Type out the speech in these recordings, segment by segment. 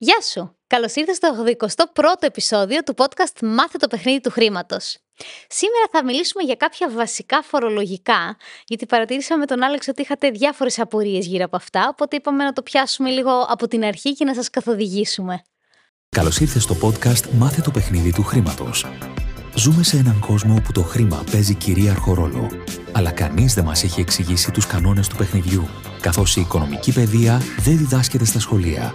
Γεια σου! Καλώς ήρθες στο 81ο επεισόδιο του podcast «Μάθε το παιχνίδι του χρήματος». Σήμερα θα μιλήσουμε για κάποια βασικά φορολογικά, γιατί παρατήρησα με τον Άλεξ ότι είχατε διάφορες απορίες γύρω από αυτά, οπότε είπαμε να το πιάσουμε λίγο από την αρχή και να σας καθοδηγήσουμε. Καλώς ήρθες στο podcast «Μάθε το παιχνίδι του χρήματος». Ζούμε σε έναν κόσμο όπου το χρήμα παίζει κυρίαρχο ρόλο, αλλά κανείς δεν μας έχει εξηγήσει τους κανόνες του παιχνιδιού, καθώς η οικονομική παιδεία δεν διδάσκεται στα σχολεία.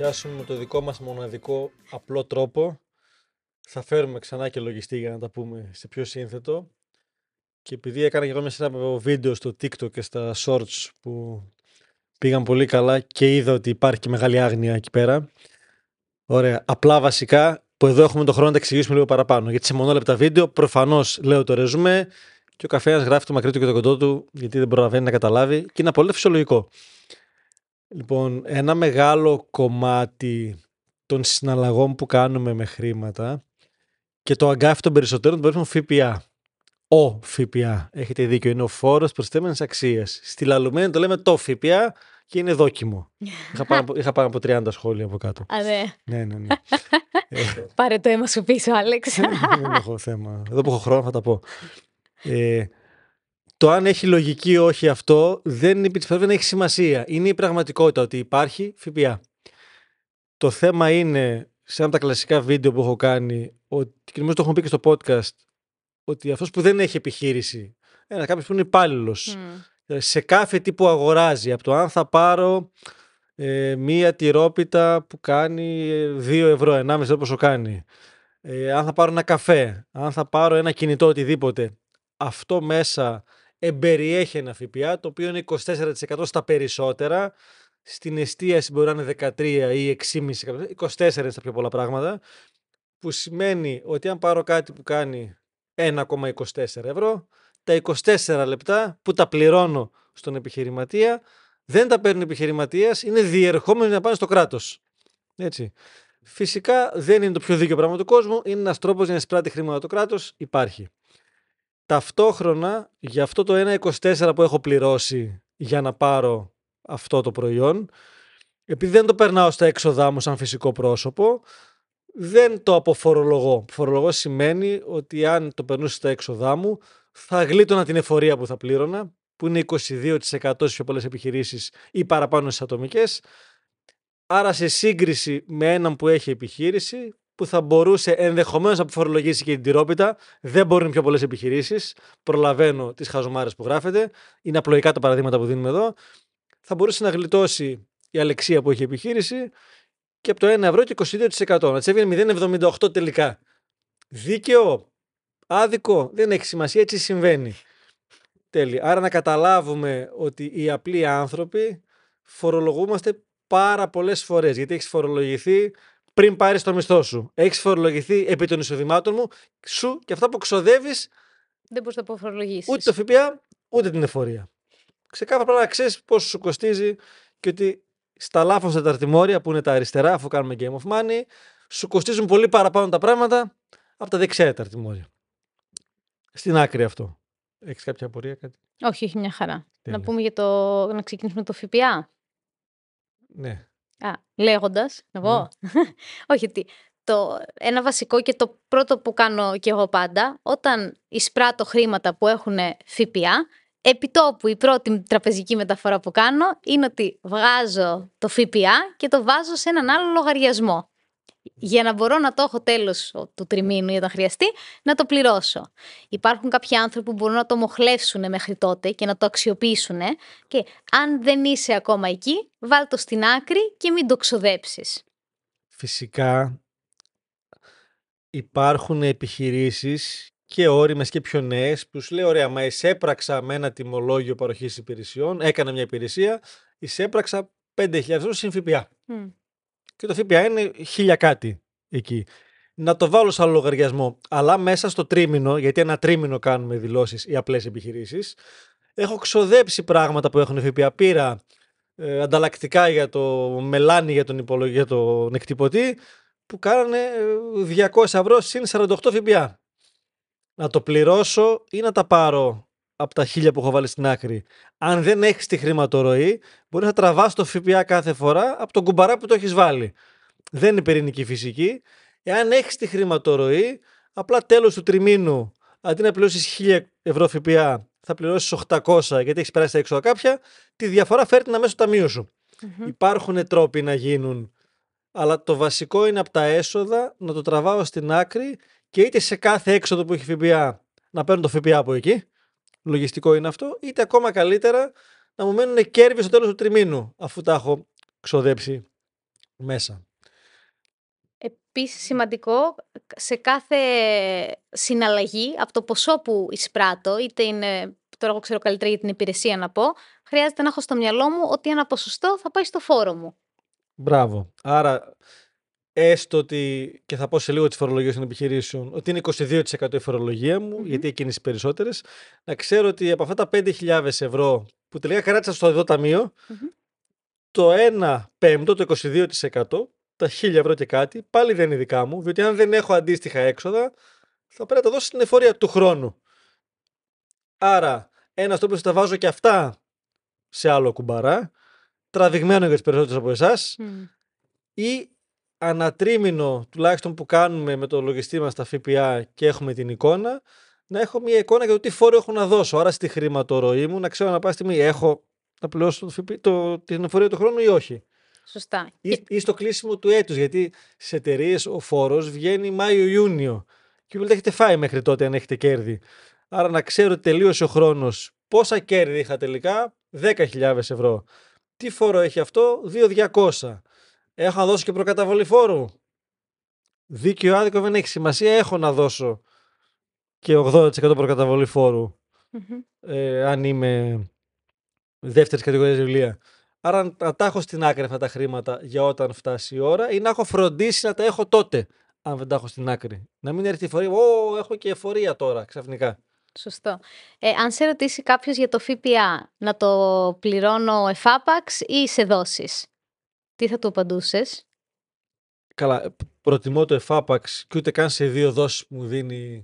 Πιάσουμε με το δικό μας μοναδικό απλό τρόπο. Θα φέρουμε ξανά και λογιστή για να τα πούμε σε πιο σύνθετο. Και επειδή έκανα και εγώ μια σειρά από βίντεο στο TikTok και στα Shorts που πήγαν πολύ καλά και είδα ότι υπάρχει και μεγάλη άγνοια εκεί πέρα. Ωραία. Απλά βασικά που εδώ έχουμε τον χρόνο να τα εξηγήσουμε λίγο παραπάνω. Γιατί σε μονόλεπτα βίντεο προφανώς λέω το ρεζουμέ και ο καθένα γράφει το μακρύ του και το κοντό του γιατί δεν προλαβαίνει να καταλάβει και είναι πολύ φυσιολογικό. Λοιπόν, ένα μεγάλο κομμάτι των συναλλαγών που κάνουμε με χρήματα και το αγκάθι των περισσότερων το παίρνουμε ΦΠΑ. Ο ΦΠΑ. Έχετε δίκιο, είναι ο φόρος προσθέμενη αξία. Στη λαλουμένη το λέμε το ΦΠΑ και είναι δόκιμο. είχα, πάνω, από- είχα πάνω από 30 σχόλια από κάτω. Α, ναι. ναι, ναι, ναι. ε, Πάρε το αίμα σου πίσω, Άλεξ. δεν έχω θέμα. Εδώ που έχω χρόνο θα τα πω. Ε, το αν έχει λογική ή όχι αυτό δεν, είναι επί της ουσίας, δεν έχει σημασία. Είναι η πραγματικότητα ότι υπάρχει ΦΠΑ. Το θέμα είναι, σε ένα από τα κλασικά βίντεο που έχω κάνει, ότι, και νομίζω το έχουμε πει και στο podcast, ότι αυτός που δεν έχει επιχείρηση, ένα κάποιος που είναι υπάλληλος, Μμ. σε κάθε τι που αγοράζει, από το αν θα πάρω ε, μία τυρόπιτα που κάνει 2 ευρώ, 1,5 ευρώ πόσο κάνει, ε, αν θα πάρω ένα καφέ, αν θα πάρω ένα κινητό, οτιδήποτε, αυτό μέσα εμπεριέχει ένα ΦΠΑ, το οποίο είναι 24% στα περισσότερα. Στην εστίαση μπορεί να είναι 13 ή 6,5%, 24 είναι στα πιο πολλά πράγματα, που σημαίνει ότι αν πάρω κάτι που κάνει 1,24 ευρώ, τα 24 λεπτά που τα πληρώνω στον επιχειρηματία, δεν τα παίρνει ο επιχειρηματίας, είναι διερχόμενοι να πάνε στο κράτος. Έτσι. Φυσικά δεν είναι το πιο δίκαιο πράγμα του κόσμου, είναι ένας τρόπος για να εισπράττει χρήματα το κράτος, υπάρχει. Ταυτόχρονα, για αυτό το 1,24 που έχω πληρώσει για να πάρω αυτό το προϊόν, επειδή δεν το περνάω στα έξοδά μου σαν φυσικό πρόσωπο, δεν το αποφορολογώ. Φορολογώ σημαίνει ότι αν το περνούσε στα έξοδά μου, θα γλίτωνα την εφορία που θα πλήρωνα, που είναι 22% στις πιο πολλές επιχειρήσεις ή παραπάνω στις ατομικές. Άρα σε σύγκριση με έναν που έχει επιχείρηση, που θα μπορούσε ενδεχομένως να αποφορολογήσει και την τυρόπιτα, δεν μπορούν πιο πολλές επιχειρήσεις. Προλαβαίνω τις χαζομάρες που γράφετε. Είναι απλοϊκά τα παραδείγματα που δίνουμε εδώ. Θα μπορούσε να γλιτώσει η Αλεξία που έχει επιχείρηση και από το 1 ευρώ και 22%. Να της έβγαινε 0,78 τελικά. Δίκαιο, άδικο, δεν έχει σημασία, έτσι συμβαίνει. Τέλεια. Άρα να καταλάβουμε ότι οι απλοί άνθρωποι φορολογούμαστε πάρα πολλές φορές, γιατί έχεις φορολογηθεί πριν πάρεις το μισθό σου. Έχεις φορολογηθεί επί των εισοδημάτων μου, σου και αυτά που ξοδεύεις Δεν μπορείς να το αποφορολογήσει. ούτε το ΦΠΑ, ούτε την εφορία. Ξεκάθαρα πρέπει να ξέρεις πόσο σου κοστίζει και ότι στα λάθος τεταρτημόρια που είναι τα αριστερά, αφού κάνουμε game of money, σου κοστίζουν πολύ παραπάνω τα πράγματα από τα δεξιά τεταρτημόρια. Στην άκρη αυτό. Έχεις κάποια απορία, κάτι; Όχι, όχι, μια χαρά. Τέλεια. Να πούμε για το. να ξεκινήσουμε το ΦΠΑ. Ναι. Α, λέγοντας, να πω. Όχι, ότι το ένα βασικό και το πρώτο που κάνω και εγώ πάντα, όταν εισπράττω χρήματα που έχουν ΦΠΑ, επιτόπου η πρώτη τραπεζική μεταφορά που κάνω είναι ότι βγάζω το ΦΠΑ και το βάζω σε έναν άλλο λογαριασμό. Για να μπορώ να το έχω τέλος του τριμήνου ή όταν χρειαστεί, να το πληρώσω. Υπάρχουν κάποιοι άνθρωποι που μπορούν να το μοχλεύσουν μέχρι τότε και να το αξιοποιήσουν και αν δεν είσαι ακόμα εκεί, βάλ το στην άκρη και μην το ξοδέψεις. Φυσικά υπάρχουν επιχειρήσεις και όριμες και πιο νέες που σου λέει ωραία μα εισέπραξα με ένα τιμολόγιο παροχής υπηρεσιών, έκανα μια υπηρεσία, εισέπραξα 5.000 ευρώ συν ΦΠΑ. Μμ. Και το ΦΠΑ είναι χίλια κάτι εκεί. Να το βάλω σε άλλο λογαριασμό. Αλλά μέσα στο τρίμηνο, γιατί ένα τρίμηνο κάνουμε δηλώσεις ή απλές επιχειρήσεις, έχω ξοδέψει πράγματα που έχουν ΦΠΑ. Πήρα ε, ανταλλακτικά για το μελάνι για τον, υπολογ... για τον εκτυπωτή που κάνανε 200 ε, ευρώ συν 48 ΦΠΑ. Να το πληρώσω ή να τα πάρω; Από τα χίλια που έχω βάλει στην άκρη. Αν δεν έχεις τη χρηματορροή, μπορείς να τραβάς το ΦΠΑ κάθε φορά από τον κουμπαρά που το έχεις βάλει. Δεν είναι πυρηνική φυσική. Εάν έχεις τη χρηματορροή, απλά τέλος του τριμήνου, αντί να πληρώσεις 1000 ευρώ ΦΠΑ, θα πληρώσεις 800 γιατί έχεις περάσει τα έξοδα κάποια, τη διαφορά φέρει την αμέσως ταμείο σου. Mm-hmm. Υπάρχουν τρόποι να γίνουν, αλλά το βασικό είναι από τα έσοδα να το τραβάω στην άκρη και είτε σε κάθε έξοδο που έχει ΦΠΑ να παίρνω το ΦΠΑ από εκεί, λογιστικό είναι αυτό, είτε ακόμα καλύτερα να μου μένουν κέρδη στο τέλος του τριμήνου, αφού τα έχω ξοδέψει μέσα. Επίσης σημαντικό, σε κάθε συναλλαγή, από το ποσό που εισπράττω, είτε είναι, τώρα εγώ ξέρω καλύτερα για την υπηρεσία να πω, χρειάζεται να έχω στο μυαλό μου ότι ένα ποσοστό θα πάει στο φόρο μου. Μπράβο. Άρα, έστω ότι, και θα πω σε λίγο τι φορολογίε των επιχειρήσεων, ότι είναι 22% η φορολογία μου, γιατί εκείνες οι περισσότερες, να ξέρω ότι από αυτά τα 5.000 ευρώ που τελικά κράτησα στο εδώ ταμείο, το 1 πέμπτο, το 22%, τα 1000 ευρώ και κάτι, πάλι δεν είναι δικά μου, διότι αν δεν έχω αντίστοιχα έξοδα, θα πρέπει να τα δώσω στην εφορία του χρόνου. Άρα, ένα το οποίο θα τα βάζω και αυτά σε άλλο κουμπαρά, τραβηγμένο για τις περισσότερες από εσάς, ή ανατρίμηνο τουλάχιστον που κάνουμε με το λογιστή μας στα ΦΠΑ και έχουμε την εικόνα, να έχω μια εικόνα για το τι φόρο έχω να δώσω. Άρα στη χρηματορροή μου να ξέρω να πάει στιγμή έχω να πληρώσω το, το, την εφορία του χρόνου ή όχι. Σωστά. Ή, ή στο κλείσιμο του έτους, γιατί σε εταιρείες ο φόρος βγαίνει Μάιο-Ιούνιο και δεν έχετε φάει μέχρι τότε αν έχετε κέρδη. Άρα να ξέρω ότι τελείωσε ο χρόνος πόσα κέρδη είχα τελικά, 10.000 ευρώ. Τι φόρο έχει αυτό, 2.200. Έχω να δώσω και προκαταβολή φόρου. Δίκαιο άδικο δεν έχει σημασία. Έχω να δώσω και 80% προκαταβολή Ε, αν είμαι δεύτερης κατηγορίας βιβλία. Άρα να τα έχω στην άκρη αυτά τα χρήματα για όταν φτάσει η ώρα ή να έχω φροντίσει να τα έχω τότε, αν δεν τα έχω στην άκρη. Να μην έρθει η φορεία, Ω, έχω και εφορία τώρα ξαφνικά. Σωστό. Ε, αν σε ρωτήσει κάποιος για το ΦΠΑ, να το πληρώνω εφάπαξ ή σε δόσεις; Τι θα του απαντούσες; Καλά, ε, προτιμώ το εφάπαξ και ούτε καν σε δύο δόσεις που μου δίνει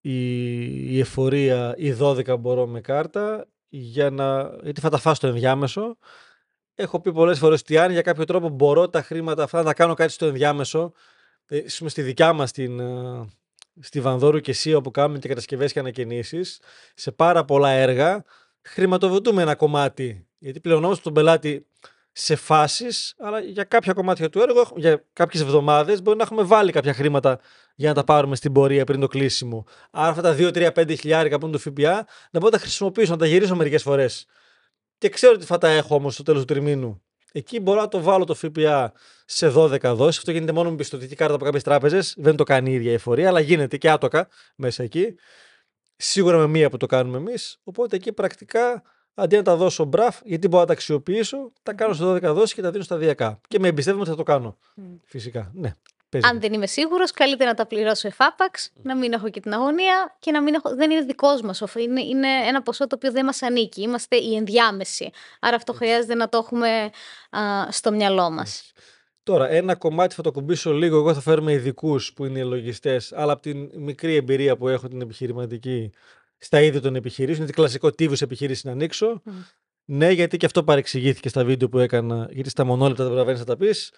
η, η εφορία ή 12 μπορώ με κάρτα για να. γιατί θα τα φάω στο ενδιάμεσο. Έχω πει πολλές φορές ότι αν για κάποιο τρόπο μπορώ τα χρήματα αυτά να κάνω κάτι στο ενδιάμεσο, ε, στη δικιά μας την, ε, στη Βανδόρου και εσύ όπου κάνουμε και κατασκευές και ανακαινήσεις, σε πάρα πολλά έργα χρηματοδοτούμε ένα κομμάτι. Γιατί πλεονόμαστε τον πελάτη σε φάσεις, αλλά για κάποια κομμάτια του έργου, για κάποιες εβδομάδες, μπορεί να έχουμε βάλει κάποια χρήματα για να τα πάρουμε στην πορεία πριν το κλείσιμο. Άρα αυτά τα 2, 3, 5 χιλιάρικα που είναι το ΦΠΑ, να μπορώ να τα χρησιμοποιήσω, να τα γυρίσω μερικές φορές. Και ξέρω ότι θα τα έχω όμως στο τέλος του τριμήνου. Εκεί μπορώ να το βάλω το ΦΠΑ σε 12 δόσεις. Αυτό γίνεται μόνο με πιστοτική κάρτα από κάποιες τράπεζες. Δεν το κάνει η ίδια η εφορία, αλλά γίνεται και άτοκα μέσα εκεί. Σίγουρα με μία που το κάνουμε εμείς. Οπότε εκεί πρακτικά αντί να τα δώσω μπραφ, γιατί μπορώ να τα αξιοποιήσω, τα κάνω σε 12 δόσεις και τα δίνω σταδιακά. Και με εμπιστεύομαι ότι θα το κάνω. Φυσικά. Ναι. Παίζει. Αν δεν είμαι σίγουρος, καλύτερα να τα πληρώσω εφάπαξ, να μην έχω και την αγωνία και να μην έχω. Δεν είναι δικός μας. Είναι, είναι ένα ποσό το οποίο δεν μας ανήκει. Είμαστε οι ενδιάμεση. Άρα αυτό χρειάζεται να το έχουμε α, στο μυαλό μας. Τώρα, ένα κομμάτι θα το κουμπίσω λίγο. Εγώ θα φέρουμε ειδικούς που είναι οι λογιστές, αλλά από την μικρή εμπειρία που έχω την επιχειρηματική, στα είδη των επιχειρήσεων. Είναι κλασικό τύβους επιχείρηση να ανοίξω. Ναι, γιατί και αυτό παρεξηγήθηκε στα βίντεο που έκανα, γιατί στα μονόλεπτα δεν προλαβαίνεις να τα πεις.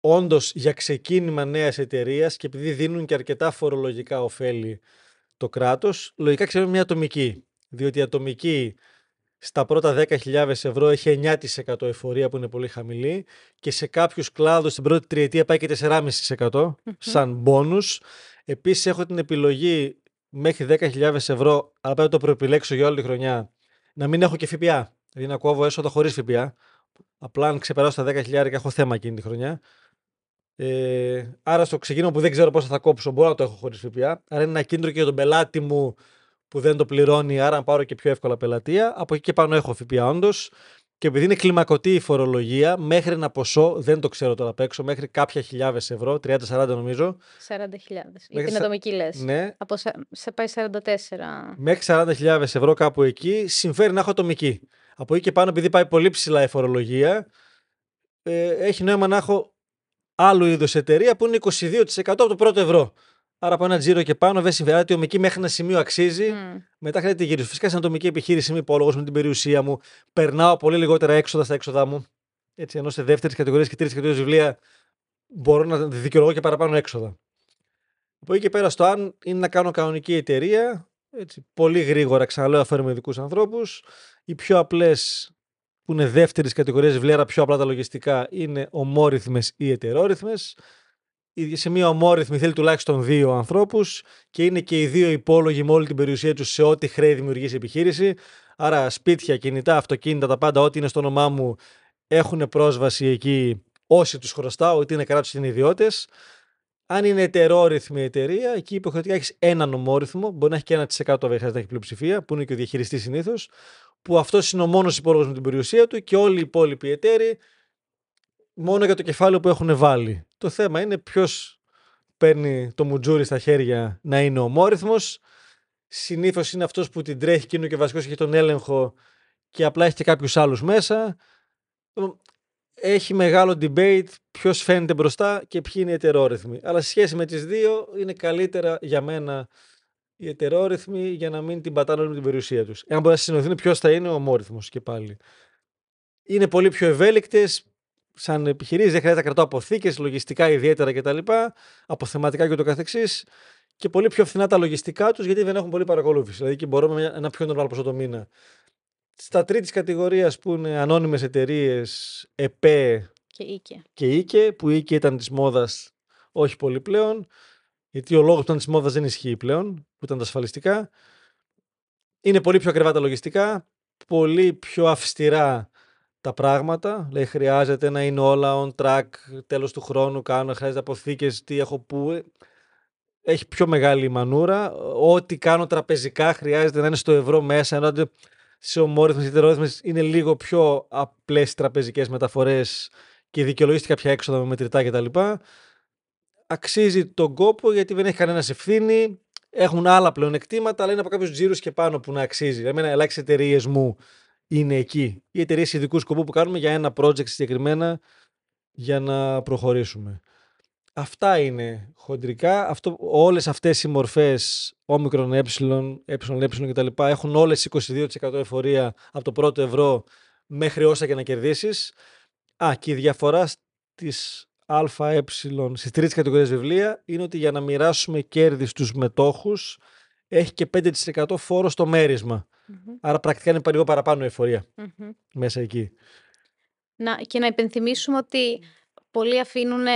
Όντως, για ξεκίνημα νέας εταιρείας και επειδή δίνουν και αρκετά φορολογικά ωφέλη το κράτος, λογικά ξέρουμε μια ατομική. Διότι η ατομική στα πρώτα 10.000 ευρώ έχει 9% εφορία που είναι πολύ χαμηλή και σε κάποιους κλάδους στην πρώτη τριετία πάει και 4,5% σαν μπόνους. Επίσης έχω την επιλογή μέχρι 10.000 ευρώ, αλλά πρέπει να το προεπιλέξω για όλη τη χρονιά, να μην έχω και ΦΠΑ. Δηλαδή να κόβω έσοδα χωρίς ΦΠΑ. Απλά αν ξεπεράσω τα 10.000 έχω θέμα εκείνη τη χρονιά. Ε, άρα στο ξεκίνημα που δεν ξέρω πώς θα κόψω, μπορώ να το έχω χωρίς ΦΠΑ. Άρα είναι ένα κίνητρο και για τον πελάτη μου που δεν το πληρώνει, άρα να πάρω και πιο εύκολα πελατεία. Από εκεί και πάνω έχω ΦΠΑ όντως. Και επειδή είναι κλιμακωτή η φορολογία, μέχρι ένα ποσό, δεν το ξέρω τώρα απ' έξω, μέχρι κάποια χιλιάδες ευρώ, 30-40 νομίζω. 40.000. Για Μέχρι την σα- ατομική λες. Ναι, Από σε, σε πάει 44. μέχρι 40.000 ευρώ κάπου εκεί, συμφέρει να έχω ατομική. Από εκεί και πάνω, επειδή πάει πολύ ψηλά η φορολογία, ε, έχει νόημα να έχω άλλου είδους εταιρεία που είναι 22% από το πρώτο ευρώ. Άρα από ένα τζίρο και πάνω δεν συμφέρει. Άρα η ατομική μέχρι ένα σημείο αξίζει. Μμ. Μετά χρειάζεται γύρω. Φυσικά, σαν ατομική επιχείρηση είμαι υπόλογος με την περιουσία μου. Περνάω πολύ λιγότερα έξοδα στα έξοδά μου. Έτσι, ενώ σε δεύτερη κατηγορία και τρίτη κατηγορία βιβλία μπορώ να δικαιολογώ και παραπάνω έξοδα. Από εκεί και πέρα, στο αν είναι να κάνω κανονική εταιρεία, έτσι, πολύ γρήγορα ξαναλέω, αφαίρουμε ειδικούς ανθρώπους. Οι πιο απλές που είναι δεύτερη κατηγορία βιβλία, άρα πιο απλά τα λογιστικά, είναι ομόρυθμε ή ετερόρυθμε. Σε μία ομόρυθμη θέλει τουλάχιστον δύο ανθρώπους και είναι και οι δύο υπόλογοι με όλη την περιουσία τους σε ό,τι χρέη δημιουργήσει η επιχείρηση. Άρα, σπίτια, κινητά, αυτοκίνητα, τα πάντα, ό,τι είναι στο όνομά μου, έχουν πρόσβαση εκεί όσοι τους χρωστάω, είτε είναι κράτος είτε είναι ιδιώτες. Αν είναι ετερόρυθμη εταιρεία, εκεί υποχρεωτικά έχεις έναν ομόρυθμο, μπορεί να έχει και 1% βέβαια χρειάζεται να έχει πλειοψηφία, που είναι και ο διαχειριστής συνήθως, που αυτός είναι ο μόνος υπόλογος με την περιουσία του και όλοι οι υπόλοιποι εταίροι μόνο για το κεφάλαιο που έχουν βάλει. Το θέμα είναι ποιος παίρνει το μουτζούρι στα χέρια να είναι ομόρυθμο. Συνήθως είναι αυτός που την τρέχει και είναι και βασικό και έχει τον έλεγχο και απλά έχει και κάποιους άλλους μέσα. Έχει μεγάλο debate ποιος φαίνεται μπροστά και ποιοι είναι οι ετερόρυθμοι. Αλλά σε σχέση με τις δύο, είναι καλύτερα για μένα οι ετερόρυθμοι για να μην την πατάνε όλη με την περιουσία τους. Εάν μπορεί να συνοηθούν, ποιος θα είναι ο ομόρυθμο και πάλι. Είναι πολύ πιο ευέλικτες, σαν επιχειρήσεις, δεν χρειάζεται να κρατώ αποθήκες, λογιστικά ιδιαίτερα κτλ. Αποθεματικά και το καθεξής Και πολύ πιο φθηνά τα λογιστικά τους γιατί δεν έχουν πολύ παρακολούθηση. Δηλαδή και μπορούμε με ένα πιο normal ποσό το μήνα. Στα τρίτης κατηγορίας που είναι ανώνυμες εταιρείες, ΕΠΕ Και οίκε. και οίκε, που οίκε ήταν της μόδας όχι πολύ πλέον, γιατί ο λόγος που ήταν της μόδας δεν ισχύει πλέον, που ήταν τα ασφαλιστικά. Είναι πολύ πιο ακριβά τα λογιστικά, πολύ πιο αυστηρά τα πράγματα. Δηλαδή χρειάζεται να είναι όλα on track, τέλος του χρόνου κάνω, χρειάζεται αποθήκες, τι έχω που. Έχει πιο μεγάλη μανούρα. Ό,τι κάνω τραπεζικά χρειάζεται να είναι στο ευρώ μέσα, ενώ σε ομόρυθμες ή τερόρυθμες είναι λίγο πιο απλές τραπεζικές μεταφορές και δικαιολογήσει κάποια έξοδα με μετρητά κτλ. Αξίζει τον κόπο γιατί δεν έχει κανένας ευθύνη. Έχουν άλλα πλεονεκτήματα, αλλά είναι από κάποιους τζίρους και πάνω που να αξίζει. Εμένα, ελάχιστες εταιρείες μου είναι εκεί. Οι εταιρείες ειδικού σκοπού που κάνουμε για ένα project συγκεκριμένα για να προχωρήσουμε. Αυτά είναι χοντρικά. Αυτό, όλες αυτές οι μορφές όμικρον ε, ε, ε κτλ. έχουν όλες 22% εφορία από το πρώτο ευρώ μέχρι όσα και να κερδίσεις. Α, και η διαφορά στις ΑΕ στις τρεις κατηγορίες βιβλία είναι ότι για να μοιράσουμε κέρδη στους μετόχους έχει και 5% φόρο στο μέρισμα. Άρα πρακτικά είναι λίγο παραπάνω η εφορία μέσα εκεί. Να, και να υπενθυμίσουμε ότι πολλοί αφήνουν,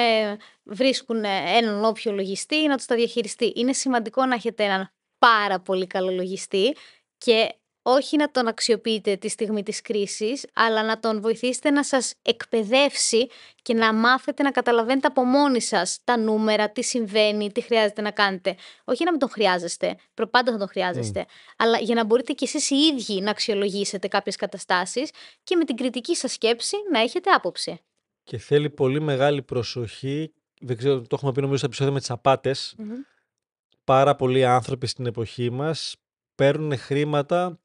βρίσκουν έναν όποιο λογιστή να τους τα διαχειριστεί. Είναι σημαντικό να έχετε έναν πάρα πολύ καλό λογιστή και όχι να τον αξιοποιείτε τη στιγμή της κρίσης, αλλά να τον βοηθήσετε να σας εκπαιδεύσει και να μάθετε να καταλαβαίνετε από μόνοι σας τα νούμερα, τι συμβαίνει, τι χρειάζεται να κάνετε. Όχι να μην τον χρειάζεστε, προπάντα θα τον χρειάζεστε, αλλά για να μπορείτε κι εσείς οι ίδιοι να αξιολογήσετε κάποιες καταστάσεις και με την κριτική σας σκέψη να έχετε άποψη. Και θέλει πολύ μεγάλη προσοχή, δεν ξέρω, το έχουμε πει νομίζω στα επεισόδια με τις απατες Πάρα πολλοί άνθρωποι στην εποχή μας παίρνουν χρήματα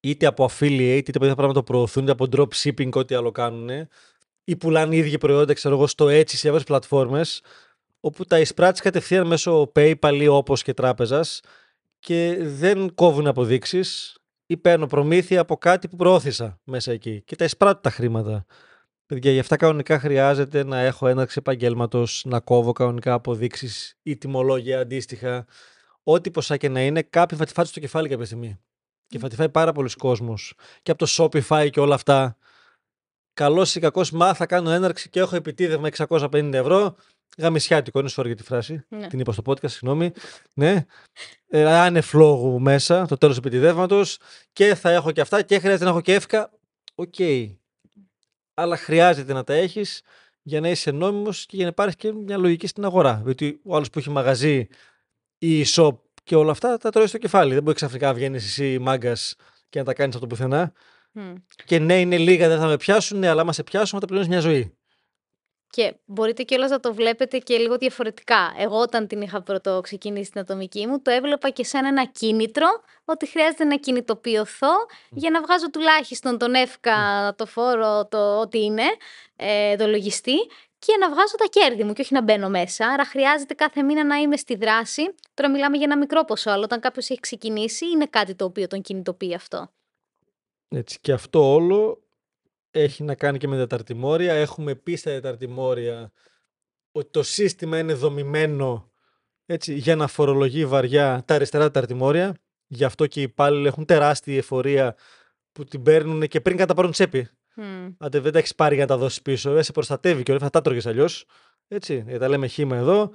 είτε από affiliate, είτε από πράγματα το προωθούν, είτε από dropshipping, ό,τι άλλο κάνουν, ή πουλάνε οι ίδιοι προϊόντα, ξέρω εγώ, στο έτσι σε διάφορες πλατφόρμες, όπου τα εισπράττεις κατευθείαν μέσω PayPal ή όπως και τράπεζας και δεν κόβουν αποδείξεις ή παίρνω προμήθεια από κάτι που προώθησα μέσα εκεί και τα εισπράττω τα χρήματα. Παιδιά, γι' αυτά κανονικά χρειάζεται να έχω έναρξη επαγγέλματος, να κόβω κανονικά αποδείξεις ή τιμολόγια αντίστοιχα. Ό,τι ποσά και να είναι, κάποιοι θα τη φάτε στο κεφάλι κάποια στιγμή. Και θα τη φάει πάρα πολλοί κόσμος. Και από το Shopify και όλα αυτά. Καλός ή κακός, μα θα κάνω έναρξη και έχω επιτήδευμα 650 ευρώ. Γαμησιάτικο, είναι sorry για τη φράση. Ναι. Την είπα στο podcast, συγγνώμη. Ναι. Ε, άνευ λόγου μέσα, το τέλος επιτηδεύματος. Και θα έχω και αυτά και χρειάζεται να έχω και ΕΦΚΑ. Οκ. Αλλά χρειάζεται να τα έχεις για να είσαι νόμιμος και για να υπάρχει και μια λογική στην αγορά. Γιατί ο άλλος που έχει μαγαζί ή shop και όλα αυτά τα τρώεις στο κεφάλι. Δεν μπορείς ξαφνικά να βγαίνεις εσύ μάγκας και να τα κάνεις από το πουθενά. Μμ. Και ναι, είναι λίγα, δεν θα με πιάσουν, ναι, αλλά άμα σε πιάσουν, θα τα πληρώνει μια ζωή. Και μπορείτε κιόλας να το βλέπετε και λίγο διαφορετικά. Εγώ, όταν την είχα πρώτο ξεκινήσει την ατομική μου, το έβλεπα και σαν ένα κίνητρο ότι χρειάζεται να κινητοποιηθώ για να βγάζω τουλάχιστον τον εύκα, το φόρο, το ό,τι είναι, ε, το λογιστή και να βγάζω τα κέρδη μου και όχι να μπαίνω μέσα. Άρα χρειάζεται κάθε μήνα να είμαι στη δράση. Τώρα μιλάμε για ένα μικρό ποσό, αλλά όταν κάποιος έχει ξεκινήσει, είναι κάτι το οποίο τον κινητοποιεί αυτό. Έτσι. Και αυτό όλο έχει να κάνει και με τα ταρτιμόρια. Έχουμε πει στα τεταρτημόρια ότι το σύστημα είναι δομημένο έτσι, για να φορολογεί βαριά τα αριστερά ταρτιμόρια. Γι' αυτό και οι υπάλληλοι έχουν τεράστια εφορία που την παίρνουν και πριν καταπάρουν τσέπη. Μμ. Αν δεν τα έχεις πάρει για να τα δώσεις πίσω, ε, σε προστατεύει και όλα θα τα τρώγες αλλιώς. Έτσι, ε, τα λέμε χήμα εδώ.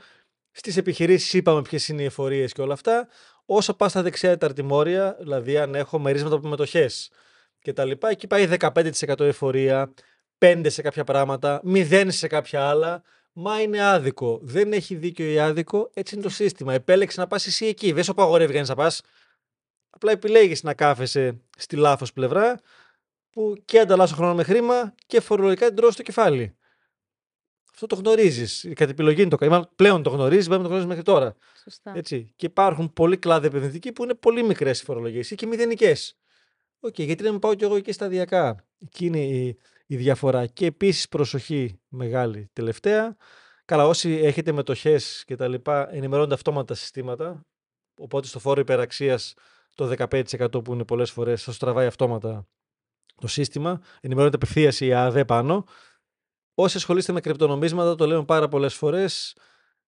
Στις επιχειρήσεις είπαμε ποιες είναι οι εφορίες και όλα αυτά. Όσο πας στα δεξιά τα αρτημόρια, δηλαδή αν έχω μερίσματα από μετοχές και τα λοιπά, εκεί πάει 15% εφορία, 5% σε κάποια πράγματα, 0% σε κάποια άλλα. Μα είναι άδικο. Δεν έχει δίκιο ή άδικο, έτσι είναι το σύστημα. Επέλεξε να πας εσύ εκεί. Δεν σου απαγορεύει κανείς να πας. Απλά επιλέγεις να κάθεσαι στη λάθος πλευρά που και ανταλλάσσω χρόνο με χρήμα και φορολογικά την τρώω στο κεφάλι. Αυτό το γνωρίζεις. Κατ' επιλογή είναι το κάνει. Πλέον το γνωρίζεις, πρέπει να το γνωρίζεις μέχρι τώρα. Σωστά. Έτσι. Και υπάρχουν πολλοί κλάδοι επενδυτικοί που είναι πολύ μικρές οι φορολογίες ή και μηδενικές. Οκ, γιατί να μην πάω κι εγώ εκεί σταδιακά. Εκεί είναι η, η διαφορά. Και επίσης προσοχή μεγάλη τελευταία. Καλά, όσοι έχετε μετοχές και τα λοιπά, ενημερώνονται αυτόματα τα συστήματα. Οπότε στο φόρο υπεραξίας το 15% που είναι πολλές φορές, σας τραβάει αυτόματα το σύστημα. Ενημερώνεται απευθείας η ΑΑΔΕ πάνω. Όσοι ασχολείστε με κρυπτονομίσματα, το λέμε πάρα πολλές φορές,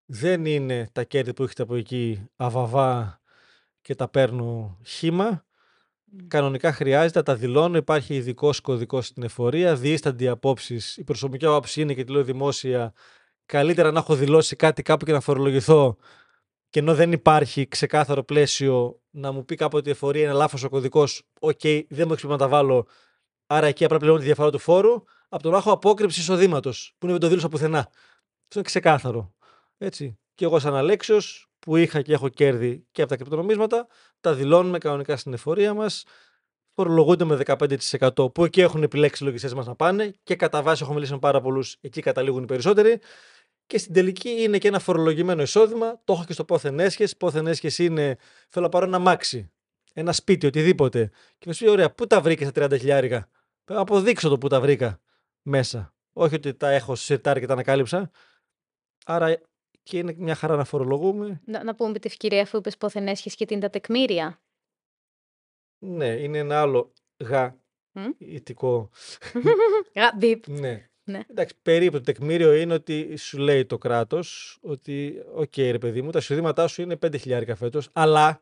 δεν είναι τα κέρδη που έχετε από εκεί αβαβά και τα παίρνω χύμα. Κανονικά χρειάζεται, τα δηλώνω. Υπάρχει ειδικός κωδικός στην εφορία, διίστανται απόψεις. Η προσωπική άποψη είναι και τη λέω δημόσια. Καλύτερα να έχω δηλώσει κάτι κάπου και να φορολογηθώ. Και ενώ δεν υπάρχει ξεκάθαρο πλαίσιο να μου πει κάποτε η εφορία είναι λάθος ο κωδικός, οκ, δεν μου έχει να τα βάλω. Άρα εκεί απλά πληρώνω τη διαφορά του φόρου. Από το να έχω απόκρυψη εισοδήματος, που είναι δεν το δήλωσα πουθενά. Αυτό είναι ξεκάθαρο. Έτσι. Και εγώ, σαν Αλέξιος, που είχα και έχω κέρδη και από τα κρυπτονομίσματα, τα δηλώνουμε κανονικά στην εφορία μας. Φορολογούνται με 15% που εκεί έχουν επιλέξει οι λογιστές μας να πάνε και κατά βάση έχω μιλήσει με πάρα πολλούς, εκεί καταλήγουν οι περισσότεροι. Και στην τελική είναι και ένα φορολογημένο εισόδημα. Το έχω και στο πόθεν έσχες. Πόθεν έσχες είναι θέλω να πάρω ένα αμάξι, ένα σπίτι, οτιδήποτε. Και να σου πει, ωραία, πού τα βρήκες στα 30 χιλιάρικα; Αποδείξω το πού τα βρήκα μέσα. Όχι ότι τα έχω συρτάρι και τα ανακάλυψα. Άρα και είναι μια χαρά να φορολογούμαι. Να, να πούμε με τη ευκαιρία, αφού είπες πόθεν έσχες και τι είναι τα τεκμήρια. Ναι, είναι ένα άλλο γα Μμ. ηθικό. Α, Μπιπ. ναι. Ναι. Εντάξει, περίπου το τεκμήριο είναι ότι σου λέει το κράτος ότι, οκ, ρε παιδί μου, τα εισοδήματά σου είναι 5 χιλιάρικα φέτος, αλλά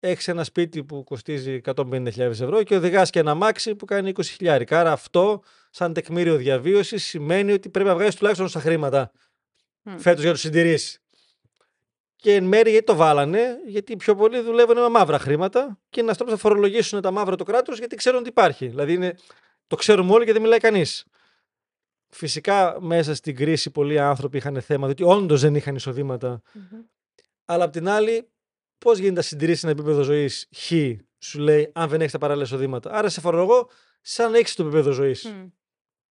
έχεις ένα σπίτι που κοστίζει 150.000 ευρώ και οδηγάς και ένα μάξι που κάνει 20 χιλιάρικα. Άρα αυτό, σαν τεκμήριο διαβίωσης, σημαίνει ότι πρέπει να βγάλεις τουλάχιστον στα χρήματα Μμ. φέτος για να του συντηρήσεις. Και εν μέρει γιατί το βάλανε, γιατί οι πιο πολλοί δουλεύουν με μαύρα χρήματα και είναι ένας τρόπος να φορολογήσουν τα μαύρα του κράτους γιατί ξέρουν ότι υπάρχει. Δηλαδή είναι, το ξέρουμε όλοι και δεν μιλάει κανείς. Φυσικά μέσα στην κρίση πολλοί άνθρωποι είχαν θέμα, διότι όντως δεν είχαν εισοδήματα. Μμμ. Αλλά απ' την άλλη, πώς γίνεται να συντηρήσεις ένα επίπεδο ζωής χ, σου λέει, αν δεν έχεις τα παράλληλα εισοδήματα. Άρα σε φορολογώ σαν να έχεις το επίπεδο ζωής. Μμ.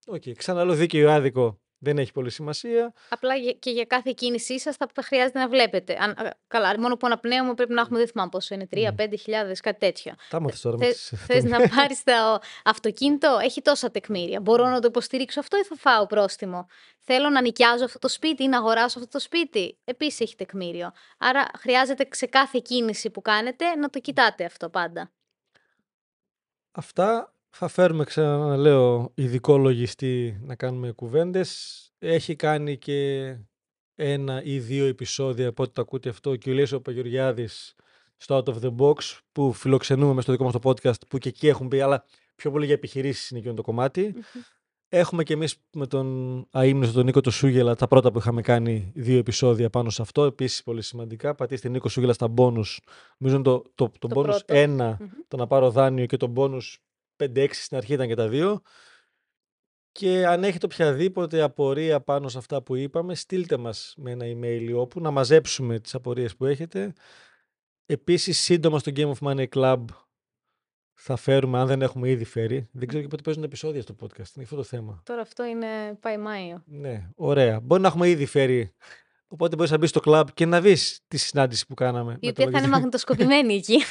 Οκ, ξαναλέω δίκαιο ή άδικο δεν έχει πολύ σημασία. Απλά για- και για κάθε κίνησή σας θα χρειάζεται να βλέπετε. Αν, α, καλά, μόνο που αναπνέουμε πρέπει να έχουμε, δεν θυμάμαι πόσο είναι, 3-5 χιλιάδες, κάτι τέτοιο. Τα μάθες τώρα. με Θε τις- θες να πάρεις το αυτοκίνητο, έχει τόσα τεκμήρια. Μπορώ να το υποστηρίξω αυτό ή θα φάω πρόστιμο; Θέλω να νοικιάζω αυτό το σπίτι ή να αγοράσω αυτό το σπίτι; Επίσης έχει τεκμήριο. Άρα χρειάζεται σε κάθε κίνηση που κάνετε να το κοιτάτε αυτό πάντα. Αυτά θα φέρουμε ξαναλέω ειδικό λογιστή να κάνουμε κουβέντες. Έχει κάνει και ένα ή δύο επεισόδια από ό,τι το ακούτε αυτό και ο Ηλίας ο Παγιοριάδης στο Out of the Box που φιλοξενούμε μέσα στο δικό μας το podcast που και εκεί έχουν πει αλλά πιο πολύ για επιχειρήσεις είναι εκείνο το κομμάτι. Έχουμε και εμείς με τον αείμνηστο τον Νίκο το Σούγελα τα πρώτα που είχαμε κάνει δύο επεισόδια πάνω σε αυτό. Επίσης πολύ σημαντικά. Πατήστε Νίκο Σούγελα στα bonus. Νομίζω είναι το, το, το, Το bonus πρώτο. 1 Μμμ. το να πάρω δάνειο και το bonus 5-6 στην αρχή ήταν και τα δύο. Και αν έχετε οποιαδήποτε απορία πάνω σε αυτά που είπαμε, στείλτε μας με ένα email όπου να μαζέψουμε τις απορίες που έχετε. Επίσης, σύντομα στο Game of Money Club θα φέρουμε, αν δεν έχουμε ήδη φέρει. Δεν ξέρω και πότε παίζουν επεισόδια στο podcast. Είναι αυτό το θέμα. Τώρα αυτό είναι πάει Μάιο. Ναι, ωραία. Μπορεί να έχουμε ήδη φέρει. Οπότε μπορείς να μπεις στο κλαμπ και να δεις τη συνάντηση που κάναμε. Η οποία θα είναι μαγνητοσκοπημένη εκεί.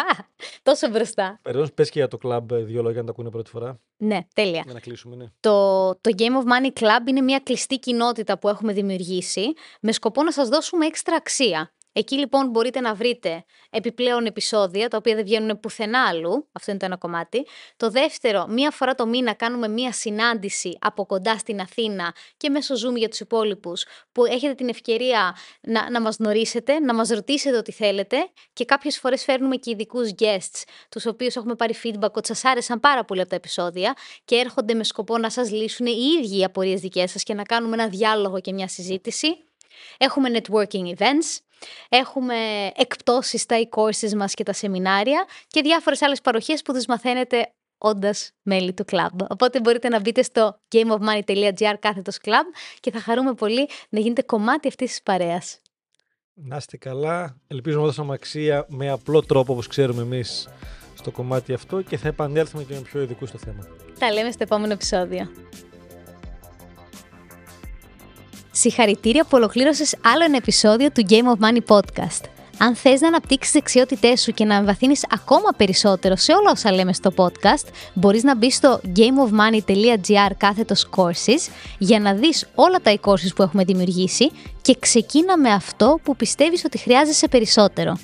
Τόσο μπροστά. Περίπου πες και για το κλαμπ δύο λόγια να τα ακούνε πρώτη φορά. Ναι, τέλεια. Για να κλείσουμε, ναι. Το, το Game of Money Club είναι μια κλειστή κοινότητα που έχουμε δημιουργήσει με σκοπό να σας δώσουμε έξτρα αξία. Εκεί λοιπόν μπορείτε να βρείτε επιπλέον επεισόδια, τα οποία δεν βγαίνουν πουθενά αλλού. Αυτό είναι το ένα κομμάτι. Το δεύτερο, μία φορά το μήνα κάνουμε μία συνάντηση από κοντά στην Αθήνα και μέσω Zoom για τους υπόλοιπους, που έχετε την ευκαιρία να, να μας γνωρίσετε, να μας ρωτήσετε ό,τι θέλετε και κάποιες φορές φέρνουμε και ειδικούς guests, τους οποίους έχουμε πάρει feedback ότι σας άρεσαν πάρα πολύ από τα επεισόδια και έρχονται με σκοπό να σας λύσουν οι ίδιοι οι απορίες δικές σας και να κάνουμε ένα διάλογο και μια συζήτηση. Έχουμε networking events, έχουμε εκπτώσεις στα e-courses μας και τα σεμινάρια και διάφορες άλλες παροχές που τις μαθαίνετε όντας μέλη του club. Οπότε μπορείτε να μπείτε στο gameofmoney.gr κάθετος club και θα χαρούμε πολύ να γίνετε κομμάτι αυτής της παρέας. Να είστε καλά. Ελπίζω να δώσαμε αξία με απλό τρόπο όπως ξέρουμε εμείς στο κομμάτι αυτό και θα επανέλθουμε και με πιο ειδικούς στο θέμα. Τα λέμε στο επόμενο επεισόδιο. Συγχαρητήρια που ολοκλήρωσες άλλο ένα επεισόδιο του Game of Money Podcast. Αν θες να αναπτύξεις δεξιότητές σου και να εμβαθύνεις ακόμα περισσότερο σε όλα όσα λέμε στο podcast, μπορείς να μπεις στο gameofmoney.gr κάθετος courses για να δεις όλα τα e-courses που έχουμε δημιουργήσει και ξεκίνα με αυτό που πιστεύεις ότι χρειάζεσαι περισσότερο.